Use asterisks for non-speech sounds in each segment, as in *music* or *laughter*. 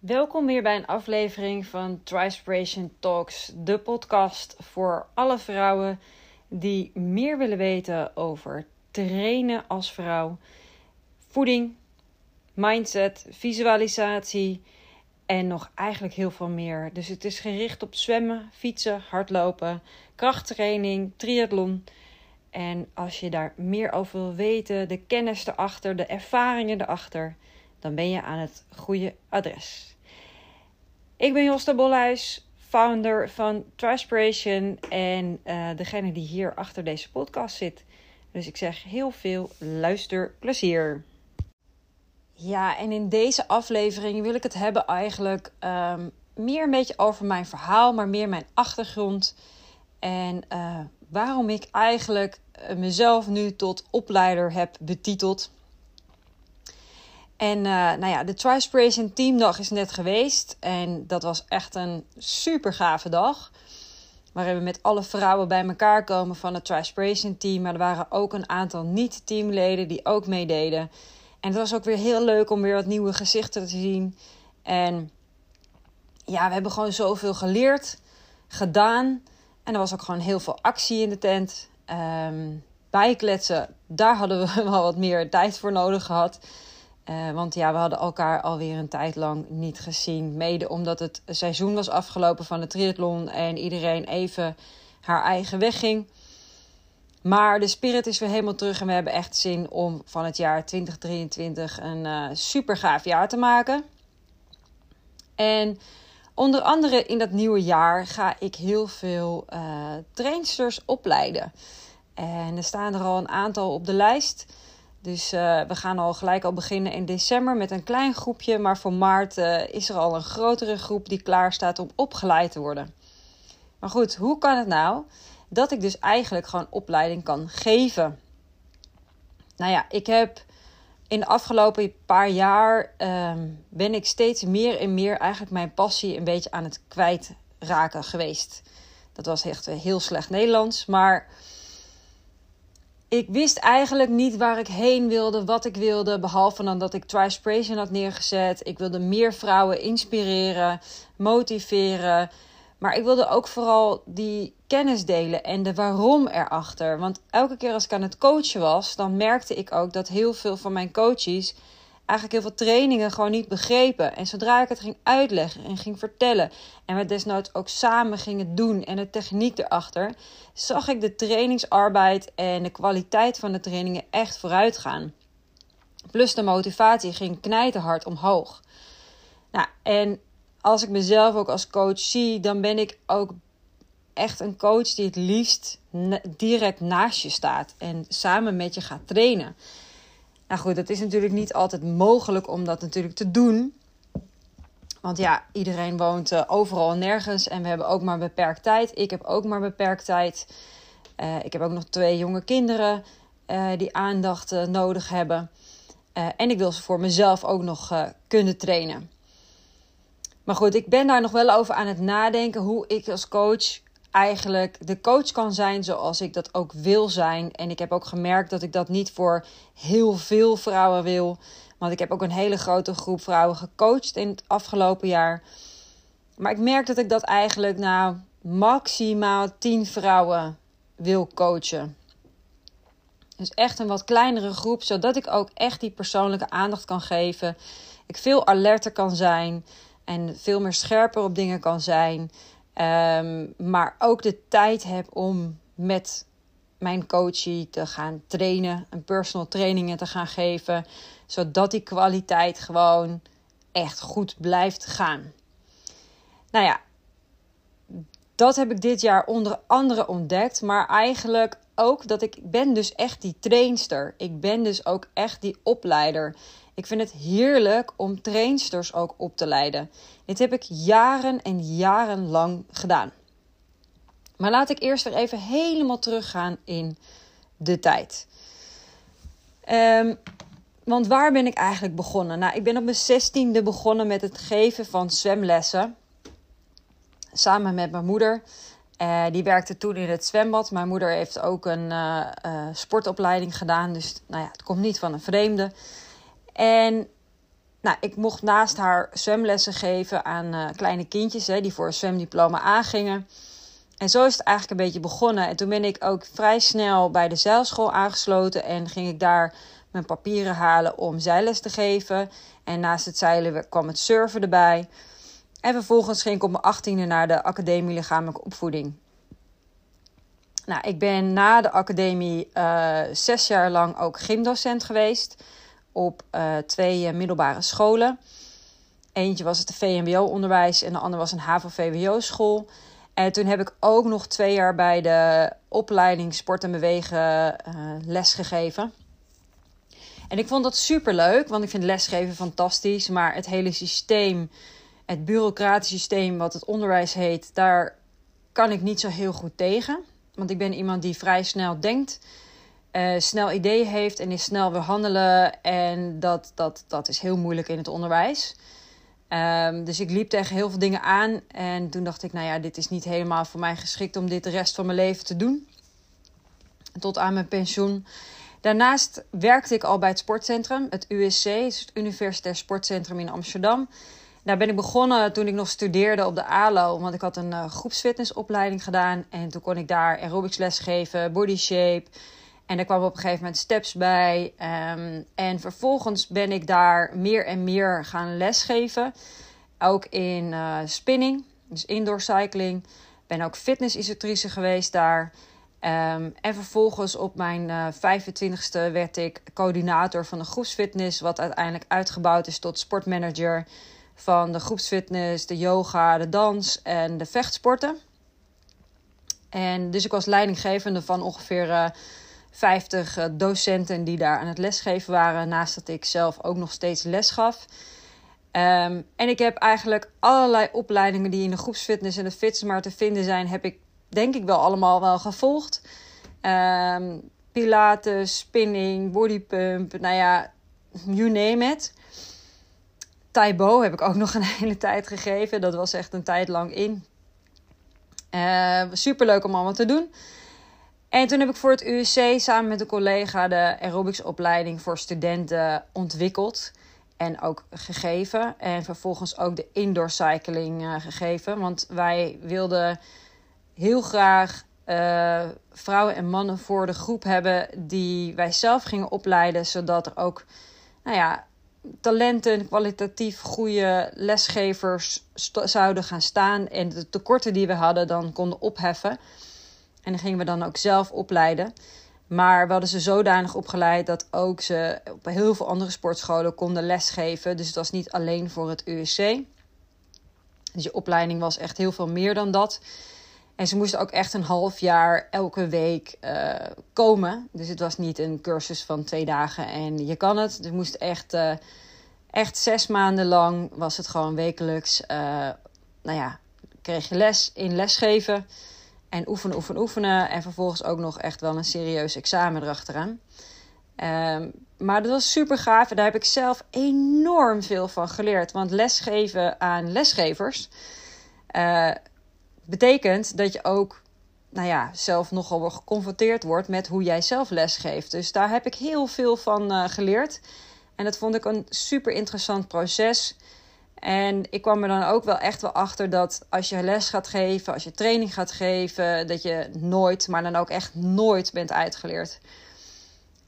Welkom weer bij een aflevering van Trispiration Talks, de podcast voor alle vrouwen die meer willen weten over trainen als vrouw, voeding, mindset, visualisatie en nog eigenlijk heel veel meer. Dus het is gericht op zwemmen, fietsen, hardlopen, krachttraining, triathlon. En als je daar meer over wil weten, de kennis erachter, de ervaringen erachter, dan ben je aan het goede adres. Ik ben Josta Bolhuis, founder van Trispiration en uh, degene die hier achter deze podcast zit. Dus ik zeg heel veel luisterplezier. Ja, en in deze aflevering wil ik het hebben eigenlijk um, meer een beetje over mijn verhaal, maar meer mijn achtergrond. En uh, waarom ik eigenlijk eh, mezelf nu tot opleider heb betiteld. En uh, nou ja, de Trispiration Teamdag is net geweest. En dat was echt een super gave dag. Waarin we met alle vrouwen bij elkaar komen van het Trispiration Team. Maar er waren ook een aantal niet-teamleden die ook meededen. En het was ook weer heel leuk om weer wat nieuwe gezichten te zien. En ja, we hebben gewoon zoveel geleerd, gedaan. En er was ook gewoon heel veel actie in de tent. Um, bijkletsen, daar hadden we *laughs* wel wat meer tijd voor nodig gehad. Uh, want ja, we hadden elkaar alweer een tijd lang niet gezien. Mede omdat het seizoen was afgelopen van de triathlon en iedereen even haar eigen weg ging. Maar de spirit is weer helemaal terug en we hebben echt zin om van het jaar 2023 een uh, super gaaf jaar te maken. En onder andere in dat nieuwe jaar ga ik heel veel uh, trainsters opleiden. En er staan er al een aantal op de lijst. Dus uh, we gaan al gelijk al beginnen in december met een klein groepje. Maar voor maart uh, is er al een grotere groep die klaar staat om opgeleid te worden. Maar goed, hoe kan het nou dat ik dus eigenlijk gewoon opleiding kan geven? Nou ja, ik heb in de afgelopen paar jaar um, ben ik steeds meer en meer eigenlijk mijn passie een beetje aan het kwijtraken geweest. Dat was echt heel slecht Nederlands, maar ik wist eigenlijk niet waar ik heen wilde, wat ik wilde, behalve dan dat ik Trispiration had neergezet. Ik wilde meer vrouwen inspireren, motiveren. Maar ik wilde ook vooral die kennis delen en de waarom erachter. Want elke keer als ik aan het coachen was, dan merkte ik ook dat heel veel van mijn coaches eigenlijk heel veel trainingen gewoon niet begrepen. En zodra ik het ging uitleggen en ging vertellen en we desnoods ook samen gingen doen en de techniek erachter, zag ik de trainingsarbeid en de kwaliteit van de trainingen echt vooruit gaan. Plus de motivatie ging knijterhard omhoog. Nou, en als ik mezelf ook als coach zie, dan ben ik ook echt een coach die het liefst direct naast je staat en samen met je gaat trainen. Nou goed, het is natuurlijk niet altijd mogelijk om dat natuurlijk te doen. Want ja, iedereen woont uh, overal nergens en we hebben ook maar beperkt tijd. Ik heb ook maar beperkt tijd. Uh, ik heb ook nog twee jonge kinderen uh, die aandacht nodig hebben. en ik wil ze voor mezelf ook nog kunnen trainen. Maar goed, ik ben daar nog wel over aan het nadenken hoe ik als coach eigenlijk de coach kan zijn zoals ik dat ook wil zijn. En ik heb ook gemerkt dat ik dat niet voor heel veel vrouwen wil. Want ik heb ook een hele grote groep vrouwen gecoacht in het afgelopen jaar. Maar ik merk dat ik dat eigenlijk nou maximaal 10 vrouwen wil coachen. Dus echt een wat kleinere groep, zodat ik ook echt die persoonlijke aandacht kan geven. Ik veel alerter kan zijn en veel meer scherper op dingen kan zijn. Um, maar ook de tijd heb om met mijn coachie te gaan trainen, een personal trainingen te gaan geven, zodat die kwaliteit gewoon echt goed blijft gaan. Nou ja, dat heb ik dit jaar onder andere ontdekt, maar eigenlijk ook dat ik ben dus echt die trainster. Ik ben dus ook echt die opleider. Ik vind het heerlijk om trainsters ook op te leiden. Dit heb ik jaren en jaren lang gedaan. Maar laat ik eerst weer even helemaal teruggaan in de tijd. Um, want waar ben ik eigenlijk begonnen? Nou, ik ben op mijn zestiende begonnen met het geven van zwemlessen. Samen met mijn moeder. Uh, die werkte toen in het zwembad. Mijn moeder heeft ook een uh, uh, sportopleiding gedaan. Dus nou ja, het komt niet van een vreemde. En nou, ik mocht naast haar zwemlessen geven aan uh, kleine kindjes hè, die voor een zwemdiploma aangingen. En zo is het eigenlijk een beetje begonnen. En toen ben ik ook vrij snel bij de zeilschool aangesloten en ging ik daar mijn papieren halen om zeilles te geven. En naast het zeilen kwam het surfen erbij. En vervolgens ging ik op mijn achttiende naar de Academie Lichamelijke Opvoeding. Nou, ik ben na de academie uh, zes jaar lang ook gymdocent geweest op uh, twee uh, middelbare scholen. Eentje was het VMBO-onderwijs en de andere was een HAVO-VWO-school. En toen heb ik ook nog twee jaar bij de opleiding Sport en Bewegen les gegeven. En ik vond dat super leuk, want ik vind lesgeven fantastisch. Maar het hele systeem, het bureaucratische systeem wat het onderwijs heet, daar kan ik niet zo heel goed tegen. Want ik ben iemand die vrij snel denkt, uh, snel ideeën heeft en is snel wil handelen. En dat, dat, dat is heel moeilijk in het onderwijs. Um, dus ik liep tegen heel veel dingen aan. En toen dacht ik, nou ja, dit is niet helemaal voor mij geschikt om dit de rest van mijn leven te doen. Tot aan mijn pensioen. Daarnaast werkte ik al bij het sportcentrum, het USC, het Universitair Sportcentrum in Amsterdam. Daar ben ik begonnen toen ik nog studeerde op de ALO, want ik had een uh, groepsfitnessopleiding gedaan. En toen kon ik daar aerobics les geven, body shape. En er kwamen op een gegeven moment steps bij. Um, en vervolgens ben ik daar meer en meer gaan lesgeven. Ook in uh, spinning, dus indoor cycling. Ben ook fitnessinstructrice geweest daar. Um, en vervolgens op mijn uh, eh, 25ste werd ik coördinator van de groepsfitness, wat uiteindelijk uitgebouwd is tot sportmanager van de groepsfitness, de yoga, de dans en de vechtsporten. En dus ik was leidinggevende van ongeveer uh, 50 uh, docenten die daar aan het lesgeven waren, naast dat ik zelf ook nog steeds les gaf. Um, en ik heb eigenlijk allerlei opleidingen die in de groepsfitness en de fitness te vinden zijn, heb ik denk ik wel allemaal wel gevolgd. Um, pilates, spinning, bodypump, nou ja, you name it. Taibo heb ik ook *laughs* nog een hele tijd gegeven. Dat was echt een tijd lang in. Uh, Super leuk om allemaal te doen. En toen heb ik voor het USC samen met een collega de aerobicsopleiding voor studenten ontwikkeld. En ook gegeven. En vervolgens ook de indoor cycling uh, gegeven. Want wij wilden heel graag uh, vrouwen en mannen voor de groep hebben die wij zelf gingen opleiden, zodat er ook, nou ja, talenten, kwalitatief goede lesgevers zouden gaan staan en de tekorten die we hadden dan konden opheffen. En dan gingen we dan ook zelf opleiden. Maar we hadden ze zodanig opgeleid dat ook ze op heel veel andere sportscholen konden lesgeven. Dus het was niet alleen voor het USC. Dus je opleiding was echt heel veel meer dan dat. En ze moesten ook echt een half jaar elke week uh, komen. Dus het was niet een cursus van twee dagen en je kan het. Dus moest echt, uh, echt zes maanden lang was het gewoon wekelijks. Uh, nou ja, kreeg je les in lesgeven. En oefenen, oefenen, oefenen. En vervolgens ook nog echt wel een serieus examen erachteraan. Um, maar dat was super gaaf. En daar heb ik zelf enorm veel van geleerd. Want lesgeven aan lesgevers betekent dat je ook nou ja, zelf nogal geconfronteerd wordt met hoe jij zelf lesgeeft. Dus daar heb ik heel veel van uh, geleerd. En dat vond ik een super interessant proces. En ik kwam er dan ook wel echt wel achter dat als je les gaat geven, als je training gaat geven, dat je nooit, maar dan ook echt nooit bent uitgeleerd.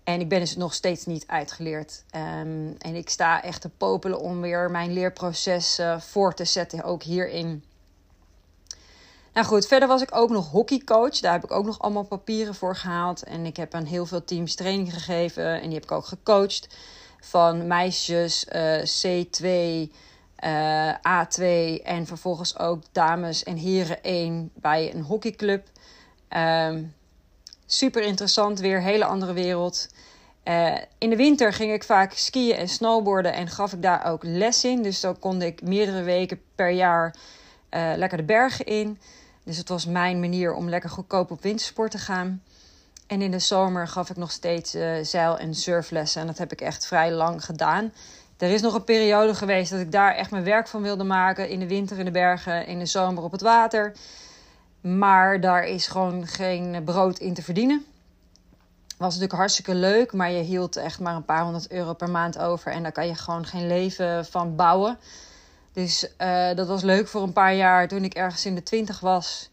En ik ben dus nog steeds niet uitgeleerd. Um, en ik sta echt te popelen om weer mijn leerproces uh, voor te zetten, ook hierin. Nou goed, verder was ik ook nog hockeycoach. Daar heb ik ook nog allemaal papieren voor gehaald. En ik heb aan heel veel teams training gegeven. En die heb ik ook gecoacht. Van meisjes uh, C2, uh, A2 en vervolgens ook dames en heren 1 bij een hockeyclub. Um, super interessant, weer hele andere wereld. Uh, in de winter ging ik vaak skiën en snowboarden en gaf ik daar ook les in. Dus dan kon ik meerdere weken per jaar uh, lekker de bergen in. Dus het was mijn manier om lekker goedkoop op wintersport te gaan. En in de zomer gaf ik nog steeds zeil- en surflessen. En dat heb ik echt vrij lang gedaan. Er is nog een periode geweest dat ik daar echt mijn werk van wilde maken. In de winter in de bergen, in de zomer op het water. Maar daar is gewoon geen brood in te verdienen. Was natuurlijk hartstikke leuk, maar je hield echt maar een paar honderd euro per maand over. En daar kan je gewoon geen leven van bouwen. Dus uh, dat was leuk voor een paar jaar toen ik ergens in de twintig was.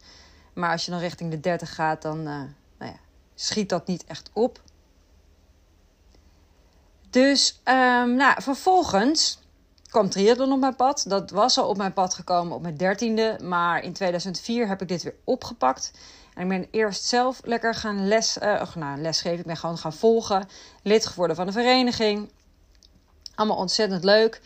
Maar als je dan richting de 30 gaat, dan uh, nou ja, schiet dat niet echt op. Dus um, nou, vervolgens kwam triathlon op mijn pad. Dat was al op mijn pad gekomen op mijn dertiende. Maar in 2004 heb ik dit weer opgepakt. En ik ben eerst zelf lekker gaan les, uh, nou, lesgeven. Ik ben gewoon gaan volgen. Lid geworden van de vereniging. Allemaal ontzettend leuk.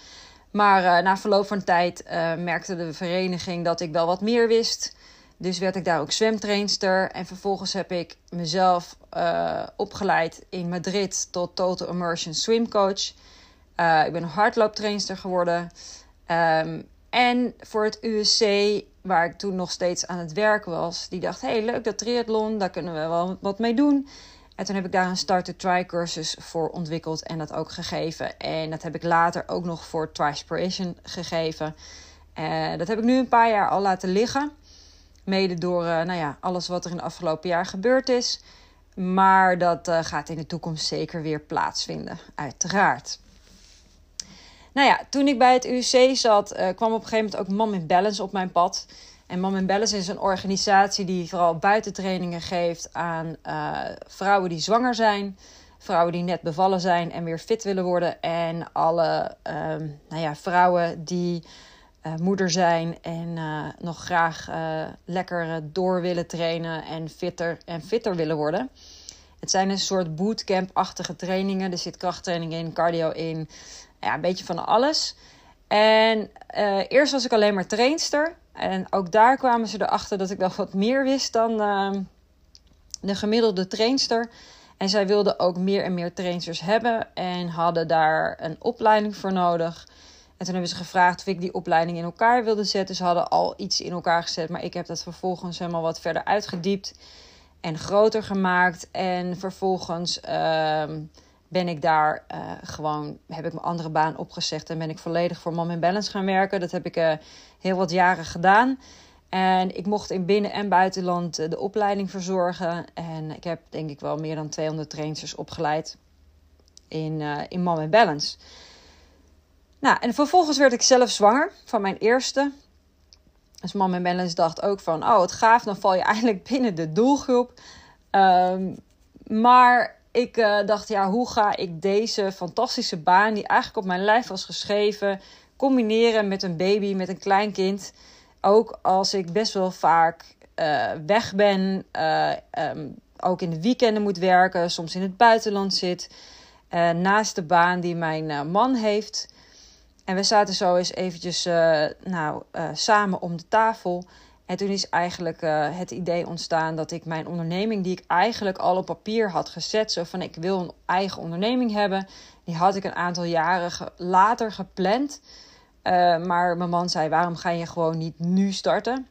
Maar uh, na verloop van tijd uh, merkte de vereniging dat ik wel wat meer wist. Dus werd ik daar ook zwemtrainster. En vervolgens heb ik mezelf uh, opgeleid in Madrid tot Total Immersion Swim Coach. ik ben hardlooptrainster geworden. Um, en voor het USC, waar ik toen nog steeds aan het werk was, die dacht: hey, leuk dat triathlon, daar kunnen we wel wat mee doen. En toen heb ik daar een start-to-try cursus voor ontwikkeld en dat ook gegeven. En dat heb ik later ook nog voor Trispiration gegeven. Uh, dat heb ik nu een paar jaar al laten liggen. Mede door uh, nou ja, alles wat er in het afgelopen jaar gebeurd is. Maar dat uh, gaat in de toekomst zeker weer plaatsvinden, uiteraard. Nou ja, toen ik bij het UC zat, kwam op een gegeven moment ook Mom in Balance op mijn pad. En Mom in Balance is een organisatie die vooral buitentrainingen geeft aan vrouwen die zwanger zijn, vrouwen die net bevallen zijn en weer fit willen worden. En alle uh, nou ja, vrouwen die uh, moeder zijn en eh, nog graag lekker door willen trainen en fitter, en fitter willen worden. Het zijn een soort bootcamp-achtige trainingen. Er zit krachttraining in, cardio in, ja, een beetje van alles. En eerst was ik alleen maar trainster. En ook daar kwamen ze erachter dat ik wel wat meer wist dan uh, de gemiddelde trainster. En zij wilden ook meer en meer trainsters hebben en hadden daar een opleiding voor nodig. En toen hebben ze gevraagd of ik die opleiding in elkaar wilde zetten. Ze hadden al iets in elkaar gezet, maar ik heb dat vervolgens helemaal wat verder uitgediept en groter gemaakt. En vervolgens uh, ben ik daar uh, gewoon, heb ik mijn andere baan opgezegd en ben ik volledig voor Mom in Balance gaan werken. Dat heb ik uh, heel wat jaren gedaan. En ik mocht in binnen- en buitenland uh, de opleiding verzorgen. En ik heb denk ik wel meer dan 200 trainers opgeleid in, in Mom in Balance. Nou, en vervolgens werd ik zelf zwanger van mijn eerste. Dus Mom in Balance dacht ook van, oh wat gaaf, dan val je eigenlijk *laughs* binnen de doelgroep. Um, maar ik uh, dacht, ja, hoe ga ik deze fantastische baan, die eigenlijk op mijn lijf was geschreven, combineren met een baby, met een klein kind. Ook als ik best wel vaak uh, weg ben, uh, um, ook in de weekenden moet werken, soms in het buitenland zit, naast de baan die mijn man heeft. En we zaten zo eens eventjes nou, samen om de tafel. En toen is eigenlijk uh, het idee ontstaan dat ik mijn onderneming, die ik eigenlijk al op papier had gezet, zo van ik wil een eigen onderneming hebben, die had ik een aantal jaren later gepland. Maar mijn man zei: waarom ga je gewoon niet nu starten?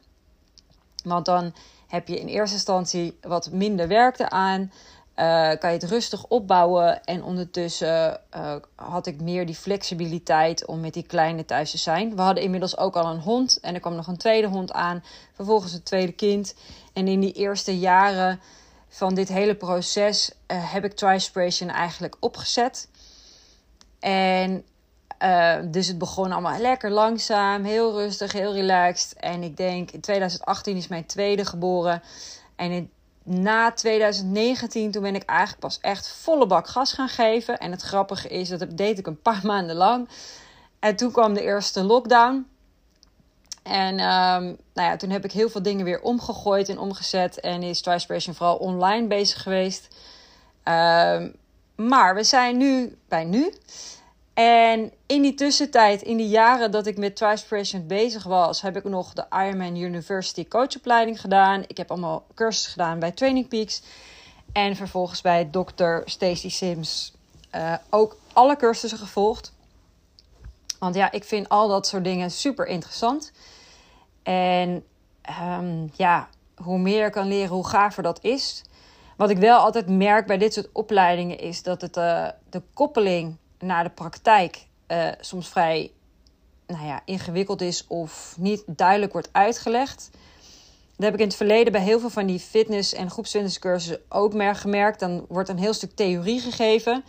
Want dan heb je in eerste instantie wat minder werk eraan. Uh, kan je het rustig opbouwen. En ondertussen uh, had ik meer die flexibiliteit om met die kleine thuis te zijn. We hadden inmiddels ook al een hond. En er kwam nog een tweede hond aan. Vervolgens een tweede kind. En in die eerste jaren van dit hele proces uh, heb ik Trispiration eigenlijk opgezet. En dus het begon allemaal lekker langzaam, heel rustig, heel relaxed. En ik denk in 2018 is mijn tweede geboren. En in na 2019, toen ben ik eigenlijk pas echt volle bak gas gaan geven. En het grappige is, dat deed ik een paar *laughs* maanden lang. En toen kwam de eerste lockdown. En um, nou ja, toen heb ik heel veel dingen weer omgegooid en omgezet. En is Trispiration vooral online bezig geweest. Um, maar we zijn nu bij nu. En in die tussentijd, in die jaren dat ik met Trispiration bezig was, heb ik nog de Ironman University coachopleiding gedaan. Ik heb allemaal cursussen gedaan bij Training Peaks. En vervolgens bij Dr. Stacy Sims uh, ook alle cursussen gevolgd. Want ja, ik vind al dat soort dingen super interessant. En um, ja, hoe meer ik kan leren, hoe gaver dat is. Wat ik wel altijd merk bij dit soort opleidingen is dat het, uh, de koppeling naar de praktijk uh, soms vrij nou ja, ingewikkeld is of niet duidelijk wordt uitgelegd. Dat heb ik in het verleden bij heel veel van die fitness- en groepsfitnesscursussen ook meer gemerkt. Dan wordt een heel stuk theorie gegeven.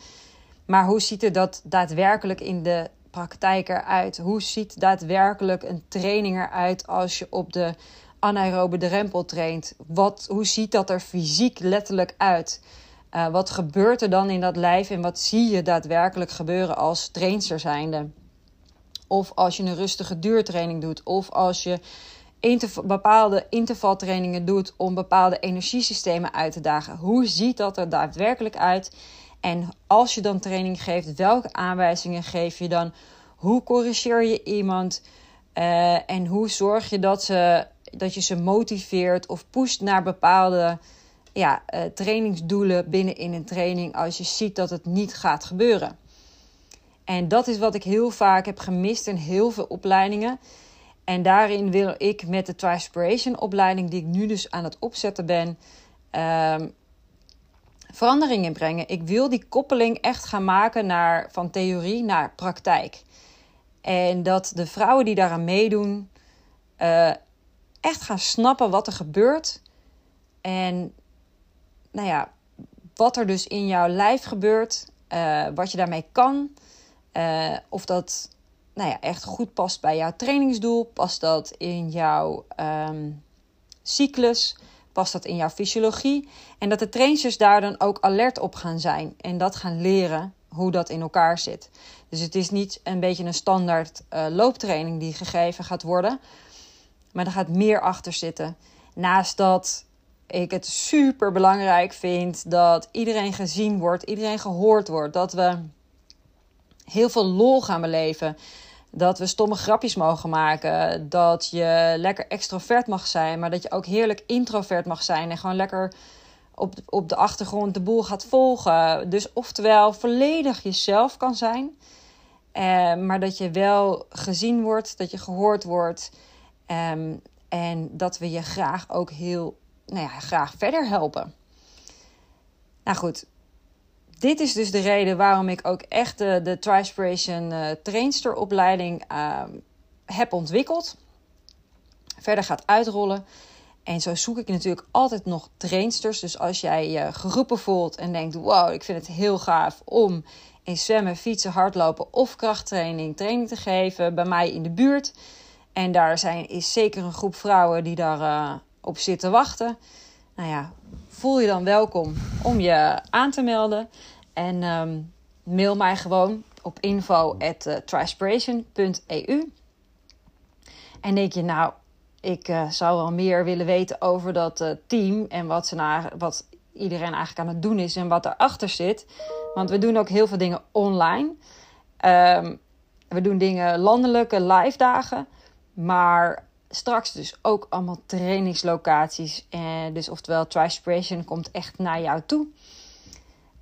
Maar hoe ziet er dat daadwerkelijk in de praktijk eruit? Hoe ziet daadwerkelijk een training eruit als je op de anaerobe drempel traint? Wat, hoe ziet dat er fysiek letterlijk uit? Uh, wat gebeurt er dan in dat lijf en wat zie je daadwerkelijk gebeuren als trainster zijnde? Of als je een rustige duurtraining doet, of als je bepaalde intervaltrainingen doet om bepaalde energiesystemen uit te dagen. Hoe ziet dat er daadwerkelijk uit? En als je dan training geeft, welke aanwijzingen geef je dan? Hoe corrigeer je iemand? Uh, en hoe zorg je dat, ze, dat je ze motiveert of pusht naar bepaalde ja, uh, trainingsdoelen binnen in een training als je ziet dat het niet gaat gebeuren? En dat is wat ik heel vaak heb gemist in heel veel opleidingen. En daarin wil ik met de Trispiration opleiding, die ik nu dus aan het opzetten ben, um, verandering in brengen. Ik wil die koppeling echt gaan maken naar, van theorie naar praktijk. En dat de vrouwen die daaraan meedoen, uh, echt gaan snappen wat er gebeurt. En nou ja, wat er dus in jouw lijf gebeurt, uh, wat je daarmee kan. Uh, of dat nou ja, echt goed past bij jouw trainingsdoel. Past dat in jouw um, cyclus? Past dat in jouw fysiologie? En dat de trainers daar dan ook alert op gaan zijn en dat gaan leren hoe dat in elkaar zit. Dus het is niet een beetje een standaard uh, looptraining die gegeven gaat worden, maar er gaat meer achter zitten. Naast dat ik het super belangrijk vind dat iedereen gezien wordt, iedereen gehoord wordt, dat we heel veel lol gaan beleven. Dat we stomme grapjes mogen maken. Dat je lekker extrovert mag zijn, maar dat je ook heerlijk introvert mag zijn. En gewoon lekker op, op de achtergrond de boel gaat volgen. Dus oftewel volledig jezelf kan zijn. Eh, maar dat je wel gezien wordt, dat je gehoord wordt. Um, en dat we je graag ook heel, nou ja, graag verder helpen. Nou goed, dit is dus de reden waarom ik ook echt de, de Trispiration uh, trainsteropleiding uh, heb ontwikkeld. Verder gaat uitrollen. En zo zoek ik natuurlijk altijd nog trainsters. Dus als jij je geroepen voelt en denkt: wow, ik vind het heel gaaf om in zwemmen, fietsen, hardlopen of krachttraining training te geven bij mij in de buurt. En daar zijn, is zeker een groep vrouwen die daar uh, op zitten wachten. Nou ja, voel je dan welkom om je aan te melden. En um, mail mij gewoon op info.trispiration.eu. En denk je, nou, ik uh, zou wel meer willen weten over dat uh, team en wat, ze naar, wat iedereen eigenlijk aan het doen is en wat daarachter zit. Want we doen ook heel veel dingen online. Um, we doen dingen landelijke live dagen. Maar straks dus ook allemaal trainingslocaties. En dus oftewel, Trispiration komt echt naar jou toe.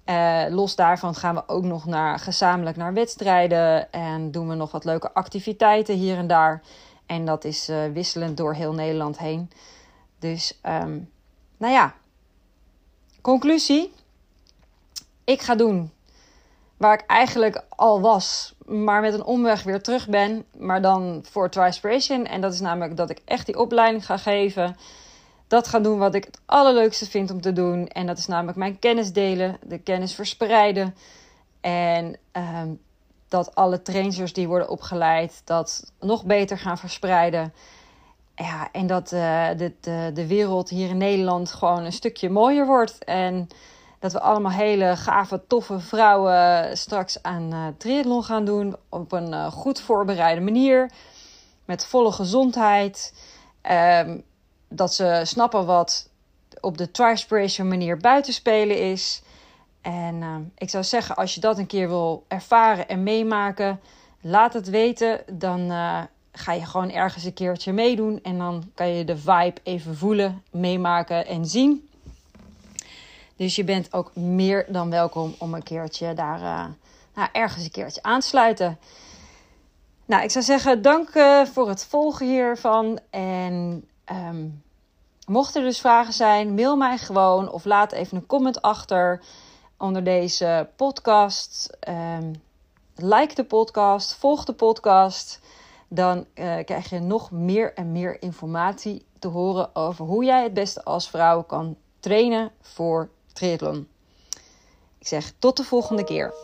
Uh, los daarvan gaan we ook nog naar, gezamenlijk naar wedstrijden. En doen we nog wat leuke activiteiten hier en daar. En dat is uh, wisselend door heel Nederland heen. Dus, um, nou ja. Conclusie. Ik ga doen waar ik eigenlijk al was, maar met een omweg weer terug ben. Maar dan voor Trispiration. En dat is namelijk dat ik echt die opleiding ga geven dat gaan doen wat ik het allerleukste vind om te doen. En dat is namelijk mijn kennis delen, de kennis verspreiden. En uh, dat alle trainers die worden opgeleid, dat nog beter gaan verspreiden. Ja, en dat de, de, de wereld hier in Nederland gewoon een stukje mooier wordt. En dat we allemaal hele gave, toffe vrouwen straks aan uh, triathlon gaan doen. Op een uh, goed voorbereide manier. Met volle gezondheid. Um, dat ze snappen wat op de Trispiration manier buitenspelen is. En uh, ik zou zeggen, als je dat een keer wil ervaren en meemaken, laat het weten. Dan ga je gewoon ergens een keertje meedoen. En dan kan je de vibe even voelen, meemaken en zien. Dus je bent ook meer dan welkom om een keertje daar uh, nou, ergens een keertje aan te sluiten. Nou, ik zou zeggen, dank voor het volgen hiervan. En Um, mocht er dus vragen zijn, mail mij gewoon of laat even een comment achter onder deze podcast. Um, like de podcast, volg de podcast. Dan uh, krijg je nog meer en meer informatie te horen over hoe jij het beste als vrouw kan trainen voor triathlon. Ik zeg tot de volgende keer.